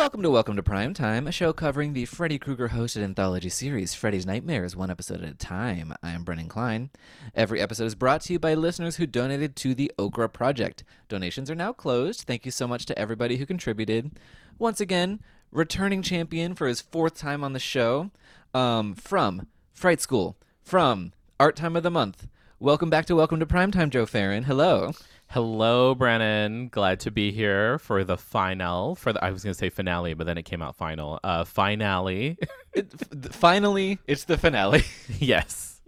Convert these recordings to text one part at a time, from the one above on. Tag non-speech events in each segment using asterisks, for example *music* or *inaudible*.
Welcome to Welcome to Prime Time, a show covering the Freddy Krueger hosted anthology series Freddy's Nightmares, one episode at a time. I am Brennan Klein. Every episode is brought to you by listeners who donated to the Okra Project. Donations are now closed. Thank you so much to everybody who contributed. Once again, returning champion for his fourth time on the show um, from Fright School, from Art Time of the Month. Welcome back to Welcome to Primetime, Joe Farron. Hello. Hello, Brennan. Glad to be here for the final. For the I was going to say finale, but then it came out final. Uh, finale. *laughs* It, f- finally, it's the finale. *laughs* yes.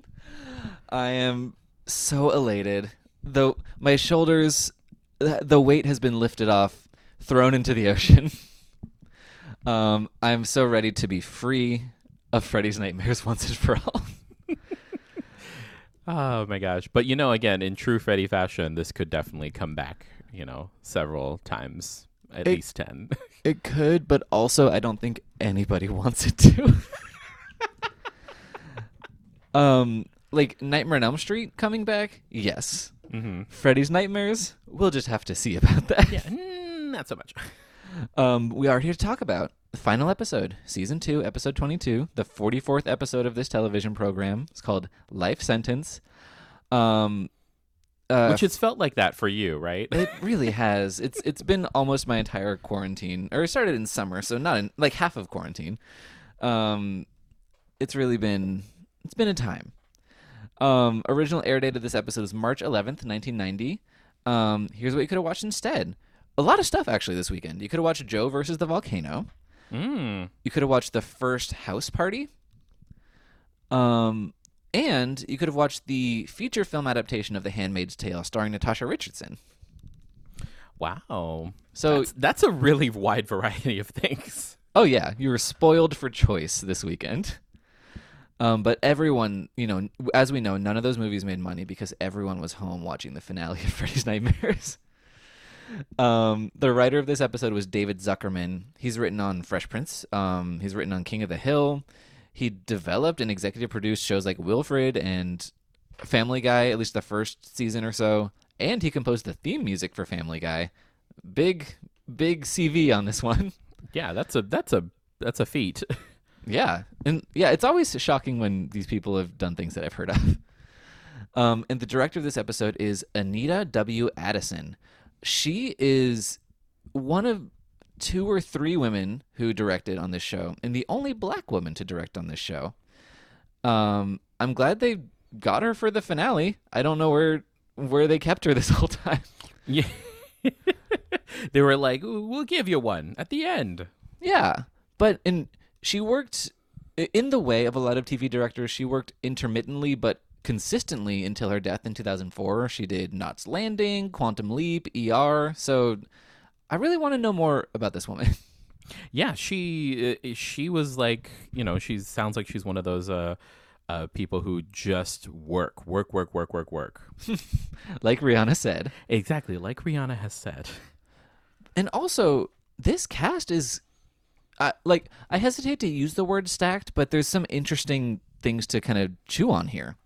I am so elated. Though my shoulders, th- the weight has been lifted off, thrown into the ocean. *laughs* Um, I'm so ready to be free of Freddy's nightmares once and for all. Oh my gosh. But you know, again, in true Freddy fashion, this could definitely come back. You know, several times, at It- least ten. *laughs* It could, but also I don't think anybody *laughs* wants it to. *laughs* um, like Nightmare on Elm Street coming back? Yes. mm-hmm. Freddy's Nightmares? We'll just have to see about that. Yeah, mm, not so much. Um, we are here to talk about the final episode, season two, episode 22, the 44th episode of this television program. It's called Life Sentence. Um, uh, Which has felt like that for you, right? it *laughs* really has. It's it's been almost my entire quarantine, or it started in summer, so not in like half of quarantine. Um, it's really been it's been a time. Um, original air date of this episode is March 11th, 1990. Um, here's what you could have watched instead. A lot of stuff actually this weekend. You could have watched Joe versus the volcano. mm. You could have watched the first house party. Um, and you could have watched the feature film adaptation of The Handmaid's Tale, starring Natasha Richardson. Wow. So, that's, that's a really wide variety of things. oh yeah, you were spoiled for choice this weekend. Um, but everyone, you know, as we know, none of those movies made money because everyone was home watching the finale of *laughs* Freddy's Nightmares. Um, the writer of this episode was David Zuckerman. He's written on Fresh Prince. Um, he's written on King of the Hill. He developed and executive produced shows like Wilfred and Family Guy, at least the first season or so. And he composed the theme music for Family Guy. Big, big CV on this one. *laughs* Yeah, that's a that's a that's a feat. *laughs* Yeah, and yeah, it's always shocking when these people have done things that I've heard of. *laughs* Um, and the director of this episode is Anita W. Addison. She is one of two or three women who directed on this show, and the only black woman to direct on this show. Um, I'm glad they got her for the finale. I don't know where where they kept her this whole time. *laughs* yeah. they were like, "We'll give you one at the end." Yeah, but and she worked in the way of a lot of TV directors. She worked intermittently but consistently until her death in 2004. She did Knots Landing, Quantum Leap, ER. So I really want to know more about this woman. *laughs* Yeah, she uh, she was like, you know, she sounds like she's one of those uh, uh, people who just work, work, work, work, work, work. *laughs* like Rihanna said. Exactly, like Rihanna has said. And also, this cast is uh, like I hesitate to use the word stacked, but there's some interesting things to kind of chew on here.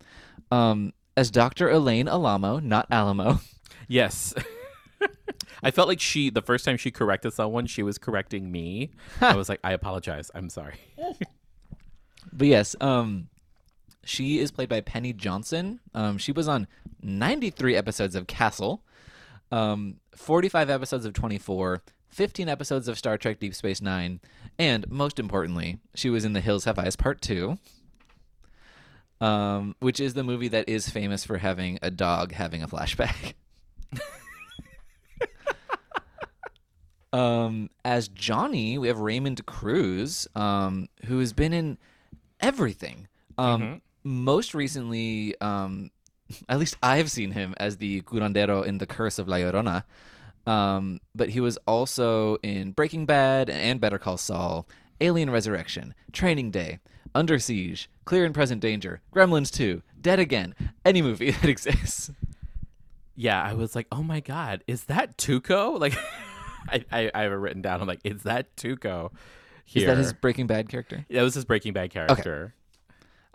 Um, as Dr. Elaine Alamo, not Alamo. *laughs* Yes. *laughs* I felt like she the first time she corrected someone, she was correcting me. I was like, I apologize. I'm sorry. *laughs* But yes, um, she is played by Penny Johnson. Um, she was on 93 episodes of Castle, um, 45 episodes of 24, 15 episodes of Star Trek Deep Space Nine, and most importantly, she was in The Hills Have Eyes Part 2, um, which is the movie that is famous for having a dog having a flashback. Um, as Johnny, we have Raymond Cruz, um, who has been in everything. Um, Most recently, um, at least I've seen him as the curandero in The Curse of La Llorona. Um, but he was also in Breaking Bad and Better Call Saul, Alien Resurrection, Training Day, Under Siege, Clear and Present Danger, Gremlins 2, Dead Again, any movie *laughs* that exists. Yeah, I was like, oh my god, is that Tuco? *laughs* Like, *laughs* I, I, I have it written down. I'm like, is that Tuco? Here. Is that his Breaking Bad character? That was his Breaking Bad character.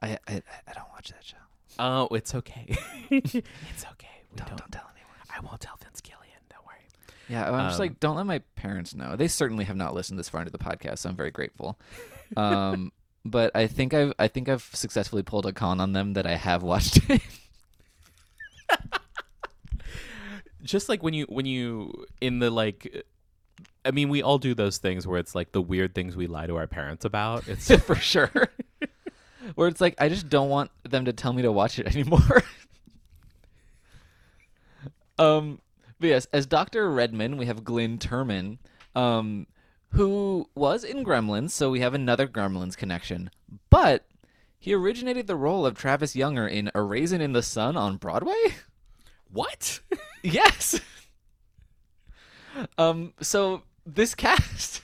I, I, I don't watch that show. Oh, it's okay. it's okay. We Don't, don't, don't tell anyone. I won't tell Vince Gilligan. Don't worry. Yeah, I'm just Um, like, don't let my parents know. They certainly have not listened this far into the podcast, so I'm very grateful. Um, but I think I've I think I've successfully pulled a con on them that I have watched it. *laughs* just like when you when you in the like I mean we all do those things where it's like the weird things we lie to our parents about. It's *laughs* for sure. Where it's like I just don't want them to tell me to watch it anymore. *laughs* um, but yes, as Doctor Redman, we have Glynn Turman, um, who was in Gremlins, so we have another Gremlins connection. But he originated the role of Travis Younger in A Raisin in the Sun on Broadway. what? *laughs* Yes. um. So this cast.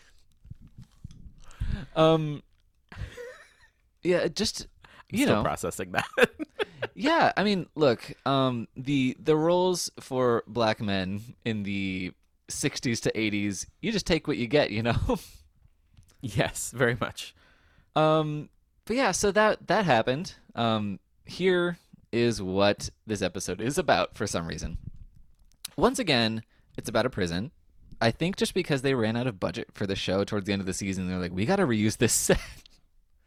*laughs* um. Yeah. Just you Still know. processing that. *laughs* yeah. I mean, look. Um. The the roles for black men in the '60s to '80s, you just take what you get. You know. *laughs* yes, very much. Um, but yeah, so that that happened. Um, here is what this episode is about for some reason. Once again, it's about a prison. I think just because they ran out of budget for the show towards the end of the season, they're like, we got to reuse this set.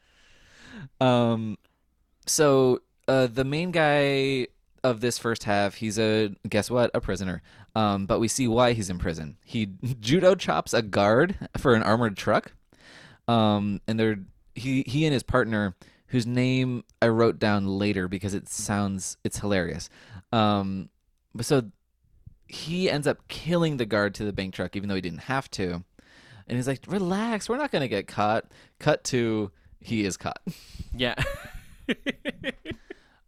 *laughs* um, so uh, the main guy of this first half, he's a guess what, a prisoner. Um, but we see why he's in prison. He *laughs* judo chops a guard for an armored truck. Um, and they're he he and his partner, whose name I wrote down later because it sounds it's hilarious. Um, but so he ends up killing the guard to the bank truck, even though he didn't have to. And he's like, "Relax, we're not gonna get caught." Cut to he is caught. Yeah. *laughs*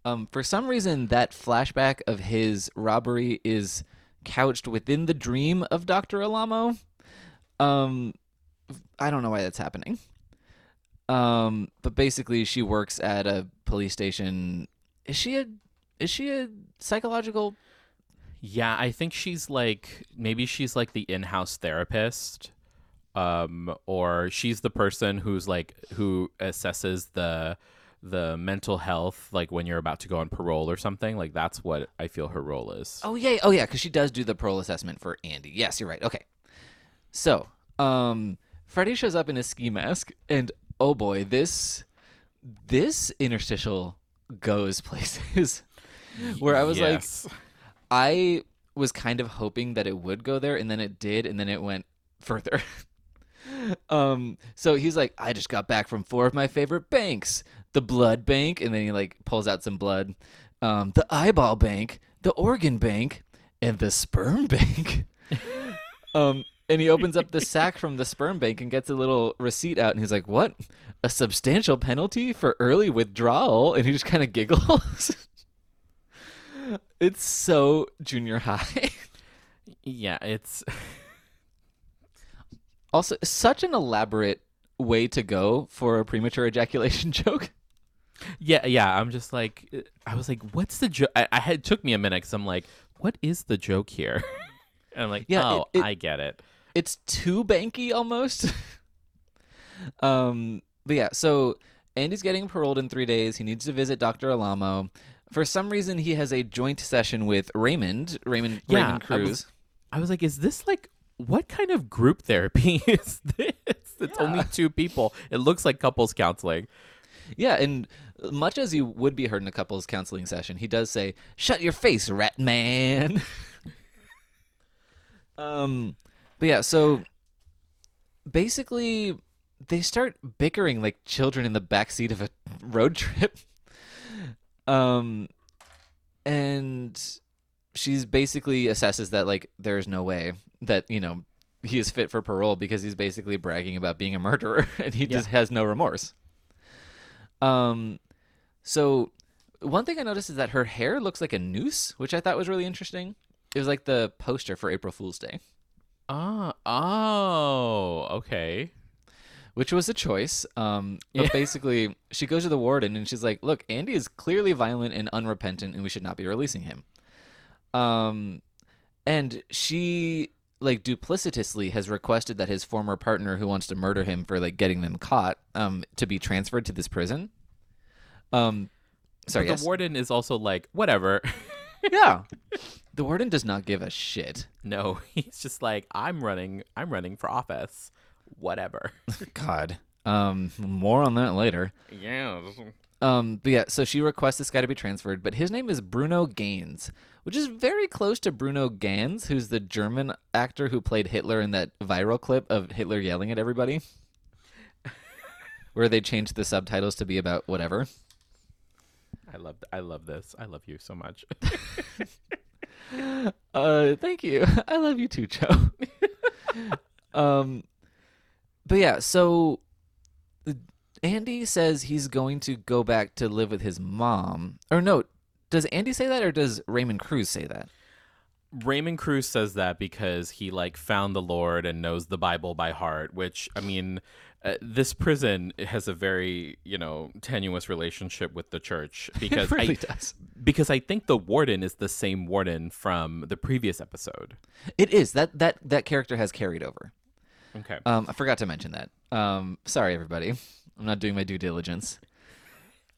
Um, for some reason, that flashback of his robbery is couched within the dream of Doctor Alamo. Um, I don't know why that's happening. Um, but basically, she works at a police station. Is she a is she a psychological? Yeah, I think she's like maybe she's like the in-house therapist um or she's the person who's like who assesses the the mental health like when you're about to go on parole or something. Like that's what I feel her role is. Oh yeah, oh yeah, because she does do the parole assessment for Andy. Yes, you're right. Okay, so um, Freddy shows up in a ski mask, and oh boy, this this interstitial goes *laughs* places. Where I was Yes. like, I was kind of hoping that it would go there, and then it did, and then it went *laughs* further. um, so he's like, I just got back from four of my favorite banks, the blood bank, and then he like pulls out some blood, um, the eyeball bank, the organ bank, and the sperm bank. *laughs* um, and he opens up the sack from the sperm bank and gets a little receipt out, and he's like, "What? A substantial penalty for early withdrawal?" And he just kind of giggles. *laughs* it's so junior high. yeah, it's Also, such an elaborate way to go for a premature ejaculation *laughs* joke. Yeah, yeah. I'm just like uh, I was like, what's the joke? I, I had it took me a minute because I'm like, what is the joke here? *laughs* and I'm like, Yeah, oh, it- it- I get it. It's too banky almost. *laughs* um, but yeah, so Andy's getting paroled in three days. He needs to visit Dr. Alamo. For some reason, he has a joint session with Raymond, Raymond, Yeah, Raymond I was- Cruz. I was like, is this like what kind of group therapy *laughs* is this? It's only two people. It looks like couples counseling. Yeah, and much as you would be heard in a couples counseling session, he does say, "Shut your face, rat man." *laughs* um, but yeah, so basically, they start bickering like children in the back seat of a *laughs* road trip. Um, and she's basically assesses that like there's no way that you know he is fit for parole because he's basically bragging about being a murderer *laughs* and he just has no remorse. Um, so one thing I noticed is that her hair looks like a noose, which I thought was really interesting. It was like the poster for April Fool's Day, Ah, oh, okay. which was a choice. Um, but Yeah. *laughs* basically, she goes to the warden and she's like, "Look, Andy is clearly violent and unrepentant, and we should not be releasing him." Um, and she like duplicitously has requested that his former partner who wants to murder him for like getting them caught um to be transferred to this prison um sorry but yes. the warden is also like, whatever. *laughs* yeah The warden does not give a shit. No, *laughs* he's just like, I'm running. I'm running for office. Whatever. *laughs* God. Um, more on that later. yeah. Um, but yeah, so she requests this guy to be transferred, but his name is Bruno Gaines, which is very close to Bruno Ganz, who's the German actor who played Hitler in that viral clip of Hitler yelling at everybody, where they changed the subtitles to be about whatever. I love. I love this. I love you so much. *laughs* Uh, thank you. *laughs* I love you too, Joe. *laughs* um, but yeah, so Andy says he's going to go back to live with his mom. Or no, does Andy say that, or does Raymond Cruz say that? Raymond Cruz says that because he like found the Lord and knows the Bible by heart. Which I mean, uh, this prison has a very you know tenuous relationship with the church *laughs* because it really I does. because I think the warden is the same warden from the previous episode. It is that that that character has carried over. Okay. Um, I forgot to mention that. Um, sorry everybody, I'm not doing my due diligence.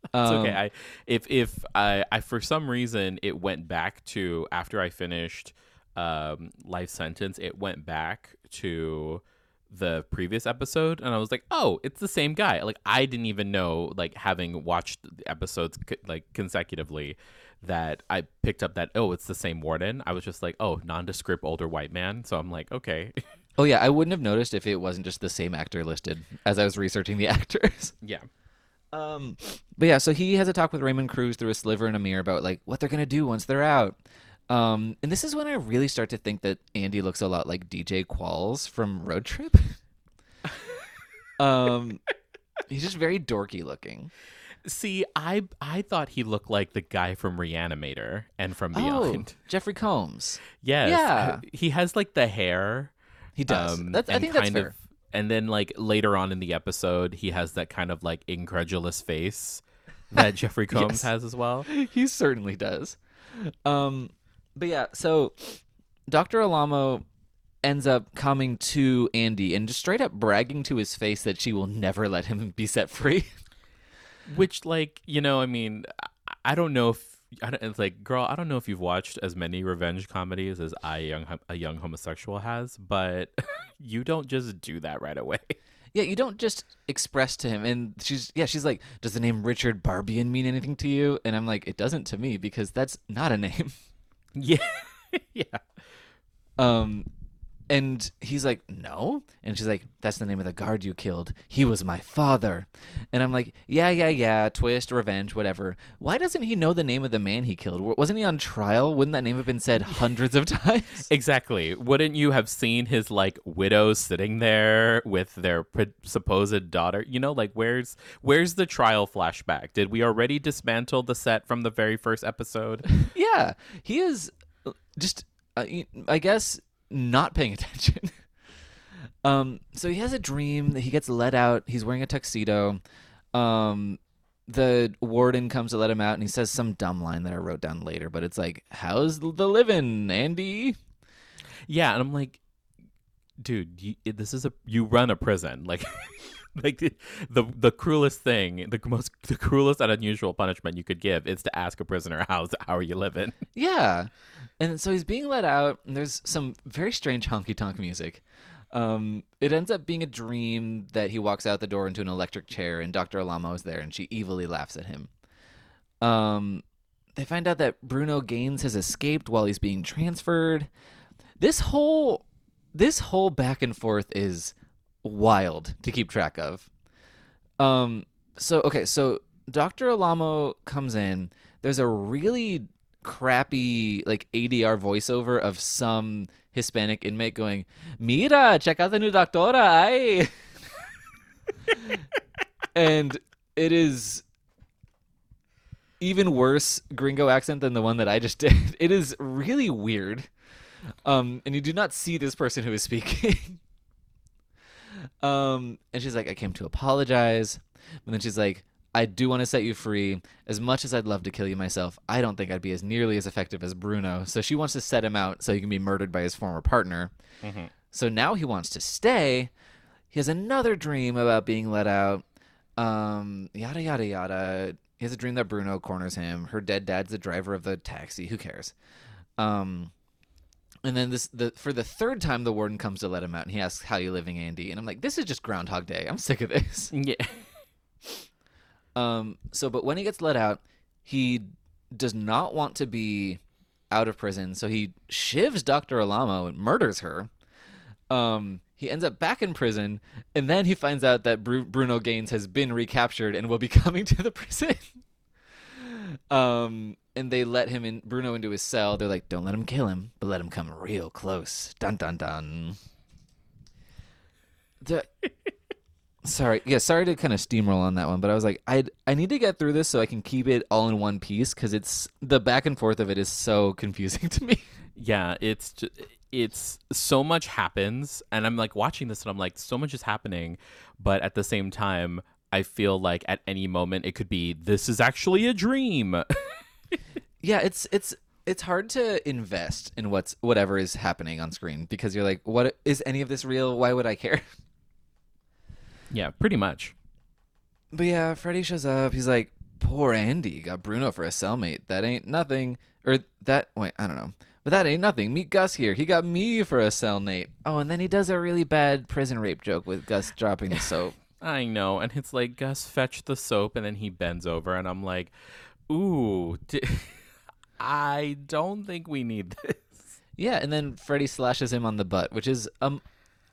It's Um, okay. I if if I, I for some reason it went back to after I finished um, life sentence, it went back to the previous episode, and I was like, oh, it's the same guy. Like I didn't even know, like having watched the episodes like consecutively, that I picked up that oh, it's the same warden. I was just like, oh, nondescript older white man. So I'm like, okay, Oh yeah, I wouldn't have noticed if it wasn't just the same actor listed as I was researching the *laughs* actors. yeah. Um, but yeah, so he has a talk with Raymond Cruz through a sliver and a mirror about like what they're gonna do once they're out. Um, and this is when I really start to think that Andy looks a lot like DJ Qualls from Road Trip. *laughs* um, he's just very dorky looking. See, I I thought he looked like the guy from Reanimator and from Beyond. Oh, Jeffrey Combs. Yes. Yeah. He has like the hair. He does. um, that's, I think that's fair. of- and then like later on in the episode, he has that kind of like incredulous face that *laughs* Jeffrey Combs Yes. has as well. he certainly does. Um, but yeah, so Dr. Alamo ends up coming to Andy and just straight up bragging to his face that she will never let him be set free. *laughs* Which like, you know, I mean, I- I don't know if I don't, it's like, girl, I don't know if you've watched as many revenge comedies as I, a young a young homosexual, has, but *laughs* you don't just do that right away. yeah, you don't just express to him. And she's, yeah, she's like, does the name Richard Barbian mean anything to you? And I'm like, it doesn't to me because that's not a name. *laughs* yeah, *laughs* yeah. Um, and he's like, no. And she's like, that's the name of the guard you killed. He was my father. And I'm like, yeah, yeah, yeah, twist, revenge, whatever. Why doesn't he know the name of the man he killed? Wasn't he on trial? Wouldn't that name have been said *laughs* hundreds of times? *laughs* Exactly. Wouldn't you have seen his like widow sitting there with their pre- supposed daughter? You know, like where's where's the trial flashback? Did we already dismantle the set from the very first episode? *laughs* yeah, he is uh, just, uh, I guess, not paying *laughs* attention. um, so he has a dream that he gets let out. He's wearing a tuxedo. Um, the warden comes to let him out, and he says some dumb line that I wrote down later, but it's like, "How's the living, Andy?" yeah, and I'm like, dude, you, this is a you run a prison, like. *laughs* *laughs* Like the, the cruelest thing, the most the cruelest and unusual punishment you could give is to ask a prisoner *laughs* how's how are you living. Yeah, and so he's being let out, and there's some very strange honky tonk music. Um, it ends up being a dream that he walks out the door into an electric chair, and Dr. Alamo is there, and she evilly laughs at him. Um, they find out that Bruno Gaines has escaped while he's being transferred. This whole this whole back and forth is wild to keep track of. Um, so okay, so Dr. Alamo comes in. There's a really crappy like ADR voiceover of some Hispanic inmate going, "Mira, check out the new doctora, ay." *laughs* and it is even worse gringo accent than the one that I just *laughs* did. It is really weird. Um, and you do not see this person who is speaking. Um, and she's like, I came to apologize. And then she's like, I do want to set you free. As much as I'd love to kill you myself, I don't think I'd be as nearly as effective as Bruno. So she wants to set him out so he can be murdered by his former partner. So now he wants to stay. He has another dream about being let out. Um, yada yada yada. He has a dream that Bruno corners him. Her dead dad's the driver of the taxi. Who cares? Um, and then this the for the third time the warden comes to let him out and he asks how you living Andy and I'm like this is just Groundhog Day I'm sick of this. *laughs* Yeah. Um, so but when he gets let out, he does not want to be out of prison, so he shivs Dr. Alamo and murders her. Um, he ends up back in prison, and then he finds out that Bru- Bruno Gaines has been recaptured and will be *laughs* coming to the prison. Um, and they let him in Bruno into his cell. They're like, "Don't let him kill him, but let him come real close." Dun dun dun. The *laughs* sorry, yeah, sorry to kind of steamroll on that one, but I was like, I I need to get through this so I can keep it all in one piece because it's the back and forth of it is so *laughs* confusing to me. Yeah, it's ju- it's so much happens and I'm like watching this and I'm like so much is happening, but at the same time I feel like at any moment it could be this is actually a dream. *laughs* yeah, it's it's it's hard to invest in what's whatever is happening on screen because you're like, what is any of this real? Why would I care? *laughs* yeah, pretty much. But yeah, Freddy shows up. He's like, poor Andy got Bruno for a cellmate. That ain't nothing. Or that, wait, I don't know. But that ain't nothing. Meet Gus here. He got me for a cellmate. Oh, and then he does a really bad prison rape joke with Gus dropping the soap. I know, and it's like Gus fetch the soap, and then he bends over, and I'm like, ooh, *laughs* I don't think we need *laughs* this. Yeah, and then Freddy slashes him on the butt, which is um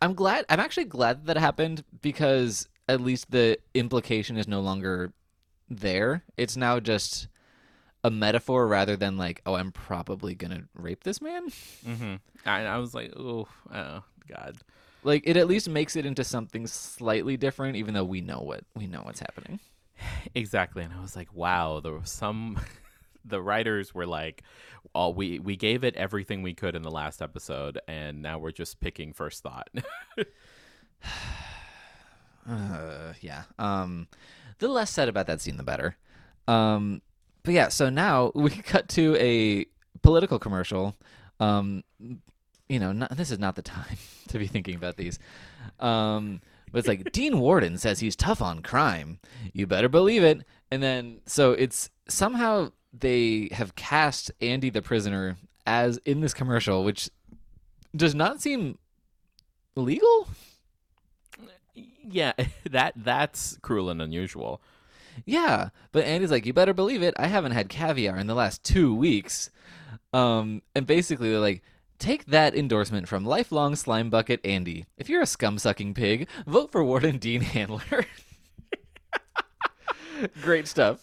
I'm glad I'm actually glad that happened because at least the implication is no longer there. It's now just a metaphor rather than like, oh, I'm probably gonna rape this man. Mm-hmm. And I was like, oh, oh, God. Like it at least makes it into something slightly different, even though we know what we know what's happening. Exactly. And I was like, wow, there was some *laughs* the writers were like, oh, we we gave it everything we could in the last episode, and now we're just picking first thought. *laughs* *sighs* Uh, yeah. Um, the less said about that scene, the better. Um, but yeah, so now we *laughs* cut to a political commercial. Um, you know, not, this is not the time *laughs* to be thinking about these. Um, but it's like Dean Warden says he's tough on crime. You better believe it. And then so it's somehow they have cast Andy the prisoner as in this commercial, which does not seem legal. yeah, *laughs* that that's cruel and unusual. Yeah, but Andy's like, you better believe it. I haven't had caviar in the last two weeks. Um, and basically, they're like, take that endorsement from lifelong slime bucket Andy. If you're a scum sucking pig, vote for Warden Dean Handler. *laughs* Great stuff.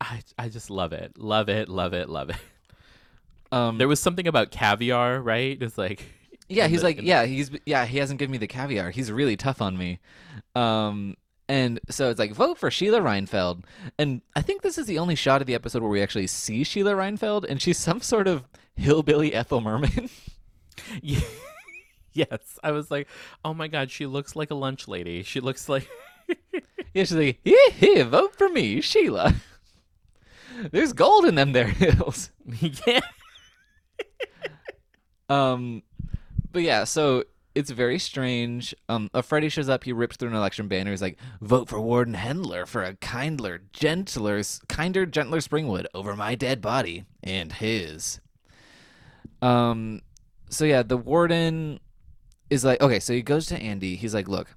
I I just love it, love it, love it, love it. Um, There was something about caviar, right? It's like yeah, he's the- like, yeah, he's yeah, he hasn't given me the caviar. He's really tough on me. Um, and so it's like vote for Sheila Reinfeld. And I think this is the only shot of the episode where we actually see Sheila Reinfeld, and she's some sort of hillbilly Ethel Merman. *laughs* Yeah. yes, I was like, oh my god, she looks like a lunch lady. She looks like *laughs* Yeah, she's like, here, here, vote for me, Sheila. There's gold in them there hills. *laughs* yeah. Um, but yeah, so it's very strange. Um, a Freddy shows up. He rips through an election banner. He's like, "Vote for Warden Hendler for a kindler, gentler, kinder, gentler Springwood over my dead body and his." Um, so yeah, the warden is like, okay, so he goes to Andy. He's like, "Look,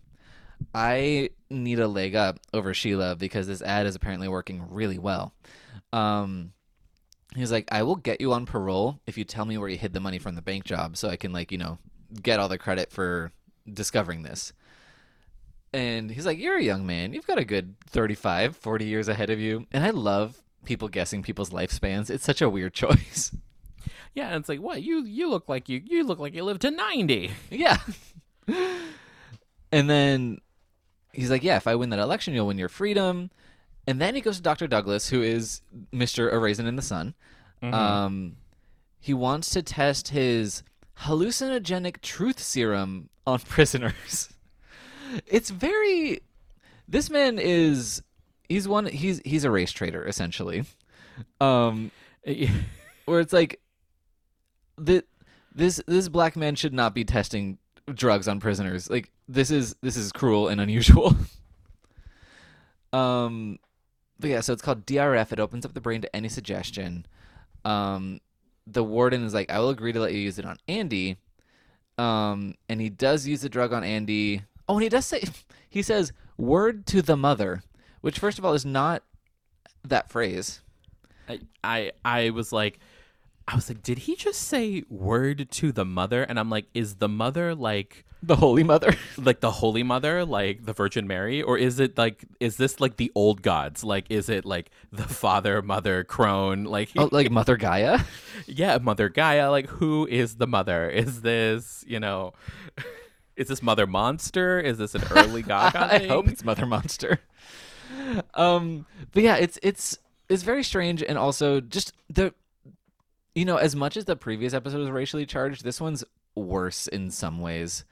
I need a leg up over Sheila because this ad is apparently working really well." Um, he's like, I will get you on parole if you tell me where you hid the money from the bank job so I can, like, you know, get all the credit for discovering this. And he's like, You're a young man. You've got a good 35, 40 years ahead of you. And I love people guessing people's lifespans. It's such a weird *laughs* choice. Yeah, and it's like, what? You you look like you you look like you live to 90. yeah. and then he's like, Yeah, if I win that election, you'll win your freedom. And then he goes to Dr. Douglas, who is Mr. A Raisin in the Sun. Um, he wants to test his hallucinogenic truth serum on *laughs* prisoners. It's very. This man is. He's one. He's he's a race trader essentially. Um, *laughs* where it's like, the this this black man should not be testing drugs on prisoners. Like this is this is cruel and unusual. *laughs* um, but yeah, so it's called DRF. It opens up the brain to any suggestion. Um, the warden is like, I will agree to let you use it on Andy. Um, and he does use the drug on Andy. Oh, and he does say, *laughs* he says, word to the mother, which, first of all, is not that phrase. I, I I was like I was like, did he just say word to the mother? And I'm like, is the mother like The Holy Mother. *laughs* like the Holy Mother, like the Virgin Mary, or is it like is this like the old gods? Like is it like the Father, Mother, Crone? Like oh, like *laughs* Mother Gaia? yeah, Mother Gaia. Like who is the mother? Is this you know? Is this Mother Monster? Is this an early *laughs* Gaga I hope it's Mother Monster. Um, but yeah, it's it's it's very strange, and also just the, you know, as much as the previous episode was racially charged, this one's worse in some ways.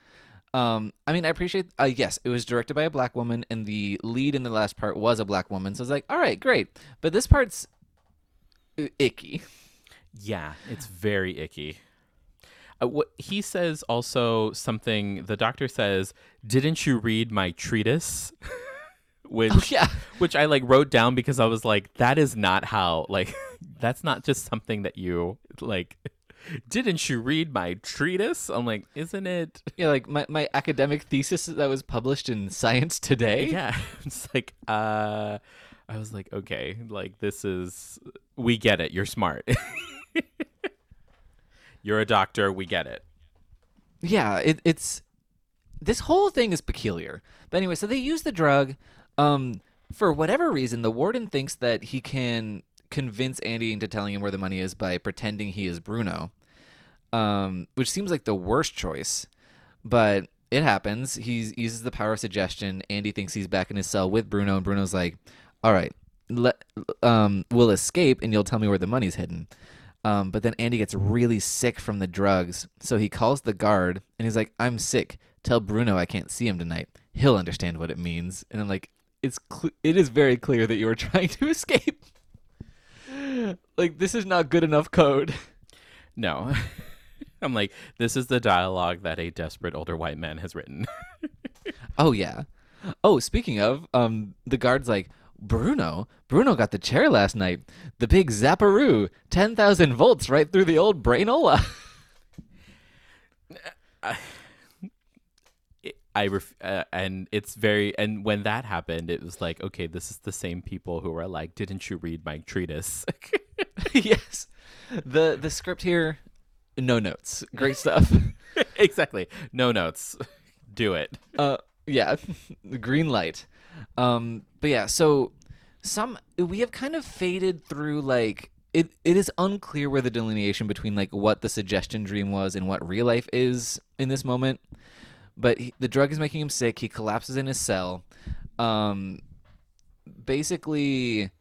Um, I mean, I appreciate. Uh, yes, it was directed by a black woman, and the lead in the last part was a black woman. So it's like, all right, great. But this part's icky. Yeah, it's very icky. Uh, what he says also something. The doctor says, "Didn't you read my treatise?" *laughs* which Oh, yeah. which I like wrote down because I was like, that is not how like *laughs* that's not just something that you like. Didn't you read my treatise? I'm like, isn't it? Yeah, like my, my academic thesis that was published in Science Today. Yeah, *laughs* it's like uh, I was like, okay, like this is we get it. You're smart. *laughs* You're a doctor. We get it. yeah it, it's this whole thing is peculiar but anyway so they use the drug um for whatever reason the warden thinks that he can convince andy into telling him where the money is by pretending he is bruno um which seems like the worst choice but it happens he uses the power of suggestion andy thinks he's back in his cell with bruno and bruno's like all right um we'll escape and you'll tell me where the money's hidden um, but then Andy gets really sick from the drugs, so he calls the guard and he's like, "I'm sick. Tell Bruno I can't see him tonight. He'll understand what it means." And I'm like, "It's cl- it is very clear that you are *laughs* trying to escape. like this is not good enough code." No. *laughs* I'm like, this is the dialogue that a desperate older white man has written. *laughs* Oh yeah. Oh, speaking of, um, the guard's like, Bruno, Bruno got the chair last night. The big zapparoo, ten thousand volts right through the old brainola. I ref- uh, and it's very and when that happened, it was like, okay, this is the same people who were like, didn't you read my treatise? *laughs* yes. The the script here, no notes. Great stuff. *laughs* exactly. No notes. Do it. uh yeah, *laughs* green light. Um but yeah, so some we have kind of faded through like it it is unclear where the delineation between like what the suggestion dream was and what real life is in this moment. But he, the drug is making him sick. He collapses in his cell. Um basically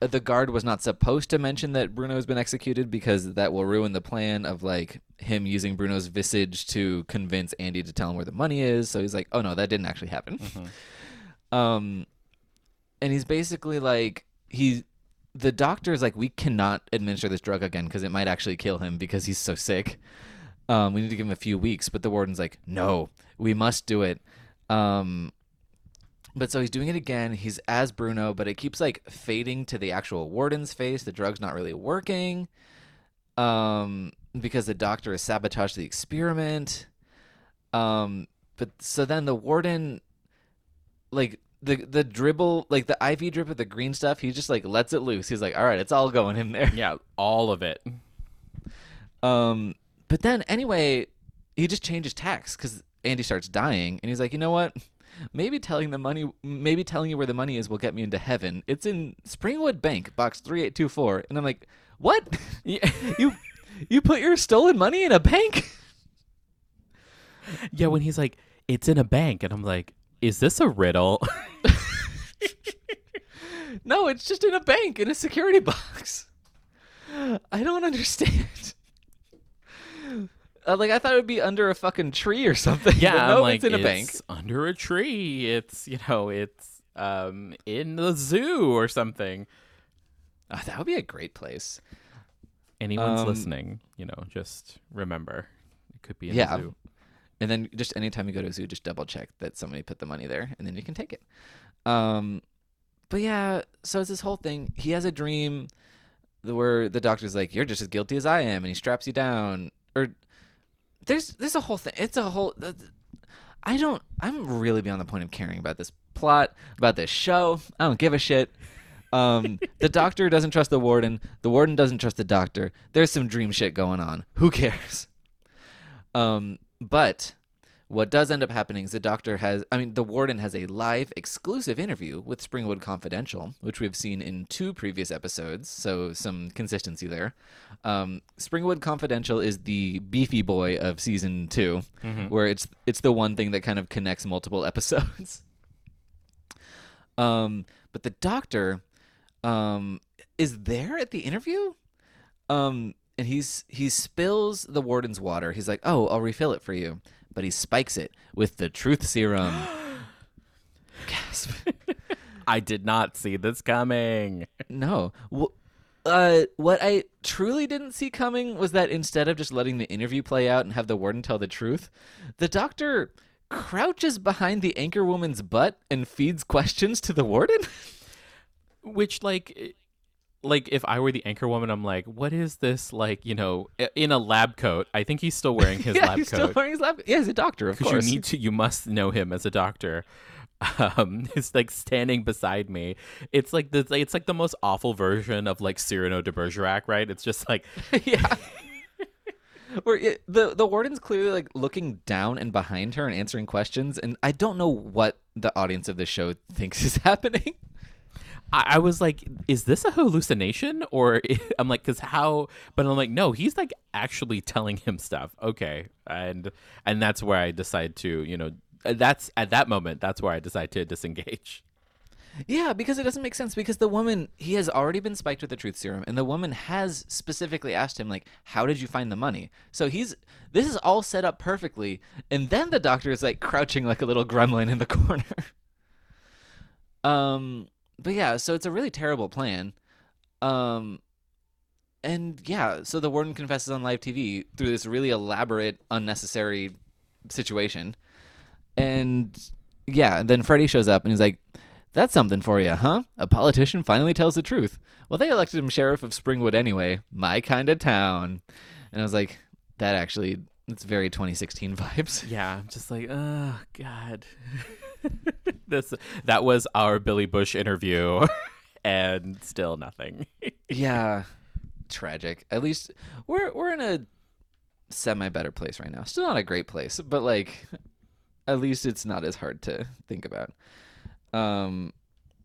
uh, the guard was not supposed to mention that Bruno has been executed because that will ruin the plan of like him using Bruno's visage to convince Andy to tell him where the money is. So he's like, "Oh no, that didn't actually happen." *laughs* Um, and he's basically like he, the doctor is like, "We cannot administer this drug again because it might actually kill him because he's so sick. Um, we need to give him a few weeks." But the warden's like, "No, we must do it." Um, but so he's doing it again. He's as Bruno, but it keeps like fading to the actual warden's face. The drug's not really working. Um, because the doctor has sabotaged the experiment. Um, but so then the warden, like the the dribble, like the IV drip of the green stuff, he just like lets it loose. He's like, all right, it's all going in there. Yeah, all of it. Um, but then anyway, he just changes tacks because Andy starts dying, and he's like, you know what? Maybe telling the money, maybe telling you where the money is will get me into heaven. It's in Springwood Bank, box three eight two four, and I'm like, what? *laughs* You you put your stolen money in a bank? *laughs* yeah, when he's like, it's in a bank, and I'm like, is this a riddle? *laughs* no, it's just in a bank in a security box. I don't understand. *laughs* Uh, like I thought it would be under a fucking tree or something. yeah, but I'm no, like, it's in a bank. under a tree. It's you know, it's um in the zoo or something. Oh, that would be a great place. Anyone's Um, listening, you know, just remember it could be in Yeah. the zoo. And then just anytime you go to a zoo, just double check that somebody put the money there, and then you can take it. Um, but yeah, so it's this whole thing. He has a dream where the doctor's like, "You're just as guilty as I am," and he straps you down. Or there's there's a whole thing. It's a whole. I don't. I'm really beyond the point of caring about this plot, about this show. I don't give a shit. Um, the *laughs* doctor doesn't trust the warden. The warden doesn't trust the doctor. There's some dream shit going on. Who cares? Um, but what does end up happening is the doctor has, I mean, the warden has a live exclusive interview with Springwood Confidential, which we've seen in two previous episodes, so some consistency there. Um, Springwood Confidential is the beefy boy of season 2 where it's it's the one thing that kind of connects multiple *laughs* episodes. um, but the doctor um, is there at the interview. Um, and he's he spills the warden's water. He's like, "Oh, I'll refill it for you," but he spikes it with the truth serum. *gasps* Gasp! I did not see this coming. No. Well, uh, what I truly didn't see coming was that instead of just letting the interview play out and have the warden tell the truth, the doctor crouches behind the anchor woman's butt and feeds questions to the warden. Which like like if I were the anchor woman, I'm like, what is this like? You know, in a lab coat. I think he's still wearing *laughs* his yeah, lab he's still coat wearing his lab. Yeah, he's a doctor, of because you need to. You must know him as a doctor. *laughs* Um, he's like standing beside me. It's like the it's like the most awful version of like Cyrano de Bergerac, right? It's just like *laughs* yeah. Where it, the the warden's clearly like looking down and behind her and answering questions, and I don't know what the audience of the show thinks is happening. I, I was like, is this a hallucination? Or *laughs* I'm like, because how? But I'm like, no, he's like actually telling him stuff. Okay, and and that's where I decide to, you know, that's at that moment, that's where I decide to disengage. Yeah, because it doesn't make sense. Because the woman, he has already been spiked with the truth serum, and the woman has specifically asked him, like, "How did you find the money?" So he's this is all set up perfectly, and then the doctor is like crouching like a little gremlin in the *laughs* corner. um, but yeah, so it's a really terrible plan. Um, and yeah, so the warden confesses on live TV through this really elaborate, unnecessary situation. And yeah, and then Freddy shows up and he's like, That's something for you, huh? A politician finally tells the truth. Well, they elected him sheriff of Springwood anyway. My kind of town. And I was like, That actually, it's very 2016 vibes. Yeah, I'm just like, oh god, *laughs* *laughs* this that was our Billy Bush interview, *laughs* and still nothing. yeah. *laughs* Tragic. At least we're we're in a semi better place right now. Still not a great place, but like at least it's not as hard to think about. Um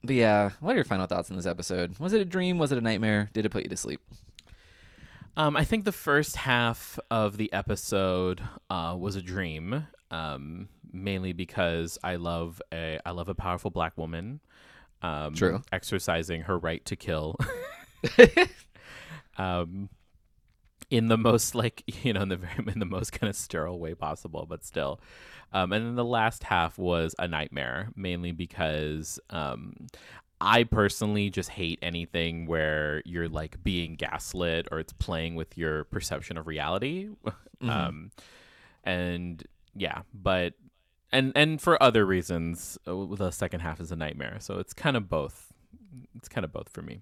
but yeah, what are your final thoughts on this episode? Was it a dream? Was it a nightmare? Did it put you to sleep? Um, I think the first half of the episode uh, was a dream, um, mainly because I love a I love a powerful black woman, um, True. exercising her right to kill, *laughs* *laughs* um, in the most like *laughs* you know in the very in the most kind of sterile way possible, but still. Um, and then the last half was a nightmare, mainly because um, I personally just hate anything where you're like being gaslit or it's playing with your perception of reality. Um, and yeah, but and and for other reasons, uh, the second half is a nightmare. So it's kind of both. It's kind of both for me.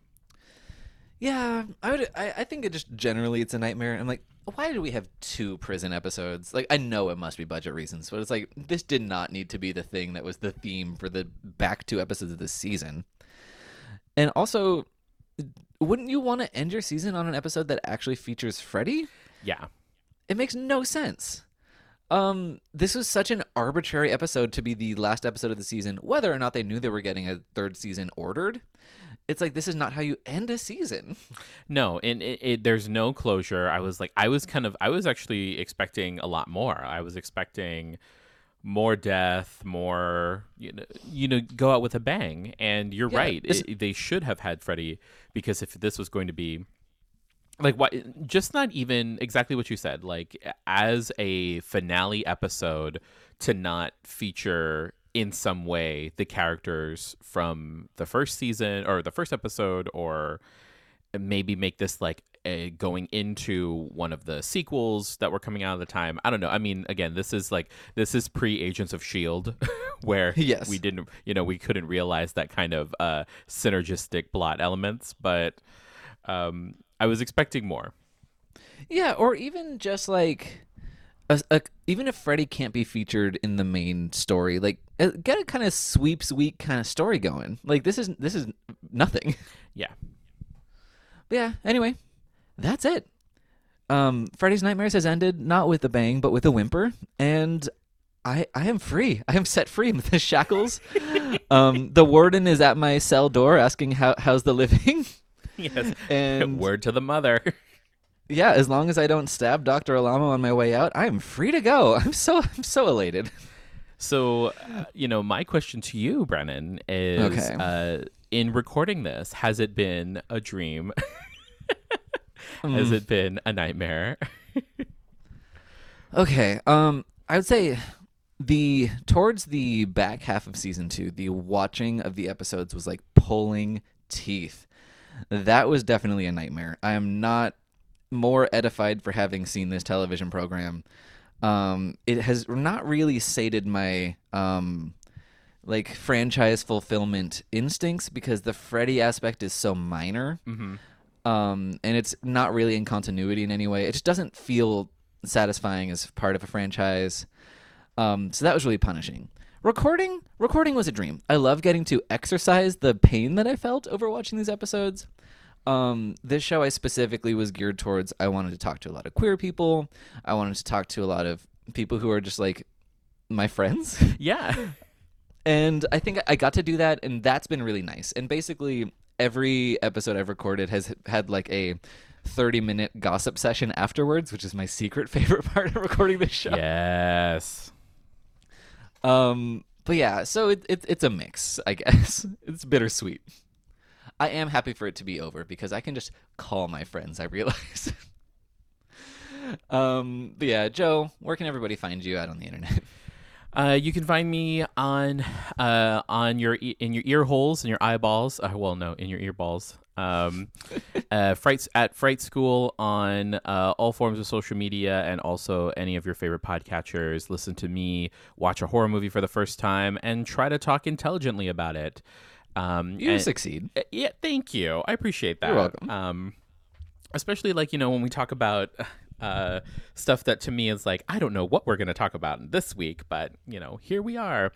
Yeah, I would. I, I think it just generally it's a nightmare. I'm like, why did we have two prison episodes? Like, I know it must be budget reasons, but it's like this did not need to be the thing that was the theme for the back two episodes of this season. And also, wouldn't you want to end your season on an episode that actually features Freddy? Yeah. It makes no sense. Um, this was such an arbitrary episode to be the last episode of the season, whether or not they knew they were getting a third season ordered. It's like this is not how you end a season. No, and it, it, there's no closure. I was like, I was kind of, I was actually expecting a lot more. I was expecting more death, more, you know, you know, go out with a bang. And you're Yeah, right. It- they should have had Freddy because if this was going to be like what just not even exactly what you said like as a finale episode to not feature in some way the characters from the first season or the first episode or maybe make this like a going into one of the sequels that were coming out at the time. I don't know. I mean, again, this is like this is pre Agents of Shield, *laughs* where *laughs* Yes. we didn't, you know, we couldn't realize that kind of uh, synergistic plot elements. But um, I was expecting more. Yeah, or even just like, a, a, even if Freddy can't be featured in the main story, like uh, get a kind of sweeps week kind of story going. Like this is this is nothing. *laughs* Yeah. But yeah. Anyway, that's it. Um, Freddy's Nightmares has ended not with a bang, but with a whimper, and I I am free. I am set free with the shackles. *laughs* um, the warden is at my cell door asking how how's the living. *laughs* *laughs* Yes. And *laughs* Word to the mother. *laughs* yeah, as long as I don't stab Doctor Alamo on my way out, I am free to go. I'm so I'm so elated. So, uh, you know, my question to you, Brennan, is Okay. uh, in recording this, has it been a dream? has it been a nightmare? Okay. Um, I would say the towards the back half of season two, the watching of the episodes was like pulling teeth. That was definitely a nightmare. I am not more edified for having seen this television program. Um, it has not really sated my um, like franchise fulfillment instincts because the Freddy aspect is so minor um, and it's not really in continuity in any way. It just doesn't feel satisfying as part of a franchise. Um, so that was really punishing. Recording, recording was a dream. I love getting to exercise the pain that I felt over watching these episodes. Um, this show I specifically was geared towards. I wanted to talk to a lot of queer people. I wanted to talk to a lot of people who are just like my friends. *laughs* yeah. and I think I got to do that, and that's been really nice. And basically, every episode I've recorded has had like a 30 minute gossip session afterwards, which is my secret *laughs* favorite part of recording this show. Yes. Um, but yeah, so it, it, it's a mix, I guess. *laughs* It's bittersweet. I am happy for it to be over because I can just call my friends, I realize. *laughs* um, but yeah, Joe, where can everybody find you out on the internet? *laughs* Uh, you can find me on uh, on your e- in your ear holes and your eyeballs. Uh, well, no, in your ear balls. Um, *laughs* uh, frights at Fright School on uh, all forms of social media and also any of your favorite podcatchers. Listen to me watch a horror movie for the first time and try to talk intelligently about it. Um, You and- succeed. uh, Yeah, thank you. I appreciate that. You're welcome. Um, especially like you know when we talk about uh, stuff that to me is like I don't know what we're going to talk about this week, but you know here we are.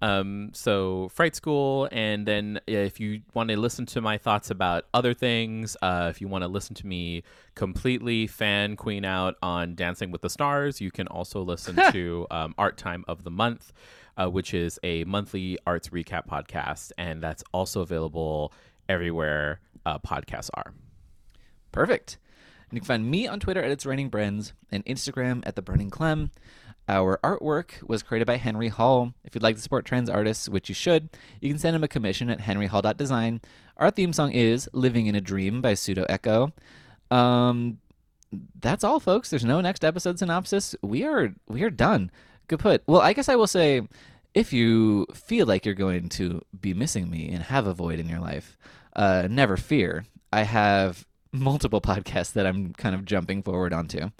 Um, so Fright School, and then if you want to listen to my thoughts about other things, uh, if you want to listen to me completely fan queen out on Dancing with the Stars, you can also listen *laughs* to um, Art Time of the Month, uh, which is a monthly arts recap podcast, and that's also available everywhere uh, podcasts are. Perfect. And you can find me on Twitter at It's Raining Brens and Instagram at The Burning Clem. Our artwork was created by Henry Hall. If you'd like to support trans artists, which you should, you can send him a commission at henryhall.design. Our theme song is Living in a Dream by Pseudo Echo. Um, that's all, folks. There's no next episode synopsis. We are we are done. Good put. Well, I guess I will say, if you feel like you're going to be missing me and have a void in your life, uh, never fear. I have multiple podcasts that I'm kind of jumping forward onto.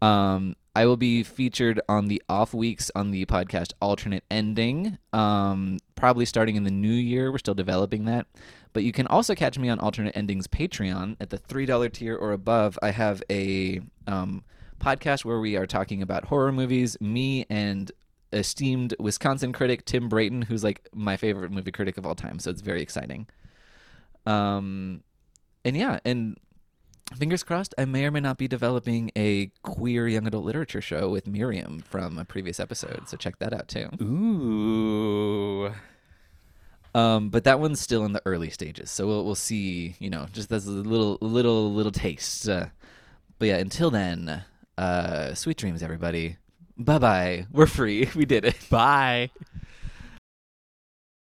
Um, I will be featured on the off weeks on the podcast Alternate Ending, um, probably starting in the new year. We're still developing that. But you can also catch me on Alternate Endings Patreon at the $3 tier or above. I have a um, podcast where we are talking about horror movies. Me and esteemed Wisconsin critic Tim Brayton, who's like my favorite movie critic of all time. So it's very exciting. Um, and yeah, and fingers crossed, I may or may not be developing a queer young adult literature show with Miriam from a previous episode. So check that out too. Ooh. Um, but that one's still in the early stages, so we'll we'll see. You know, just as a little little little taste. Uh, but yeah, until then, uh, sweet dreams, everybody. Bye bye. We're free. *laughs* We did it. Bye.